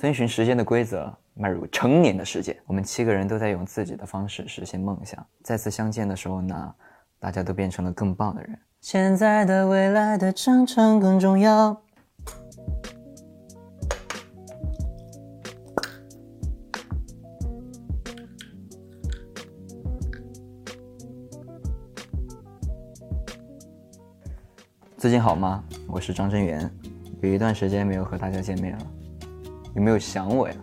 遵循时间的规则，迈入成年的世界。我们七个人都在用自己的方式实现梦想。再次相见的时候呢，大家都变成了更棒的人。现在的、未来的征程更重要。最近好吗？我是张真源，有一段时间没有和大家见面了，有没有想我呀？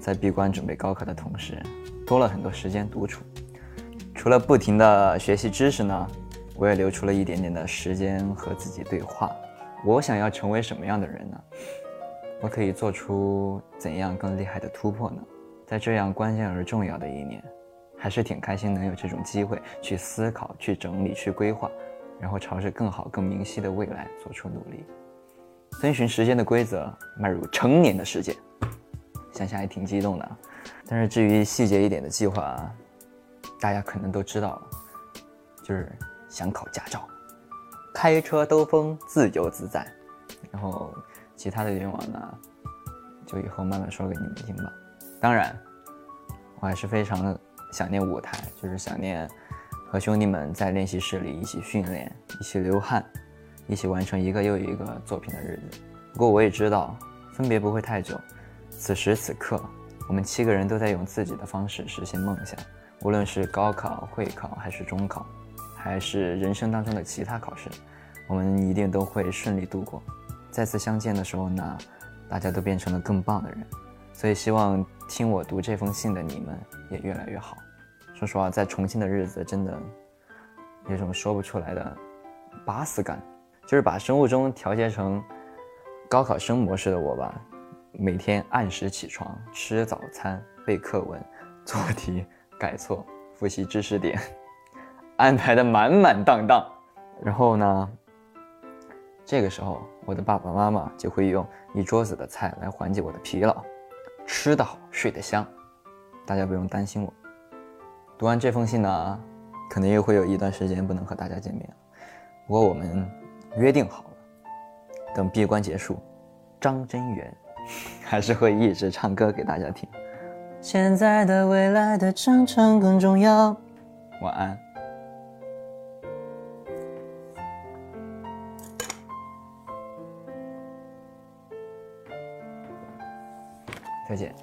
在闭关准备高考的同时，多了很多时间独处。除了不停的学习知识呢？我也留出了一点点的时间和自己对话。我想要成为什么样的人呢？我可以做出怎样更厉害的突破呢？在这样关键而重要的一年，还是挺开心能有这种机会去思考、去整理、去规划，然后朝着更好、更明晰的未来做出努力。遵循时间的规则，迈入成年的世界，想想还挺激动的。但是至于细节一点的计划，大家可能都知道了，就是。想考驾照，开车兜风，自由自在。然后其他的愿望呢，就以后慢慢说给你们听吧。当然，我还是非常的想念舞台，就是想念和兄弟们在练习室里一起训练、一起流汗、一起完成一个又一个作品的日子。不过我也知道，分别不会太久。此时此刻，我们七个人都在用自己的方式实现梦想，无论是高考、会考还是中考。还是人生当中的其他考试，我们一定都会顺利度过。再次相见的时候呢，大家都变成了更棒的人。所以希望听我读这封信的你们也越来越好。说实话，在重庆的日子真的有种说不出来的巴适感，就是把生物钟调节成高考生模式的我吧，每天按时起床，吃早餐，背课文，做题，改错，复习知识点。安排的满满当当，然后呢，这个时候我的爸爸妈妈就会用一桌子的菜来缓解我的疲劳，吃得好，睡得香，大家不用担心我。读完这封信呢，可能又会有一段时间不能和大家见面，不过我们约定好了，等闭关结束，张真源 还是会一直唱歌给大家听。现在的、未来的长城更重要。晚安。再见。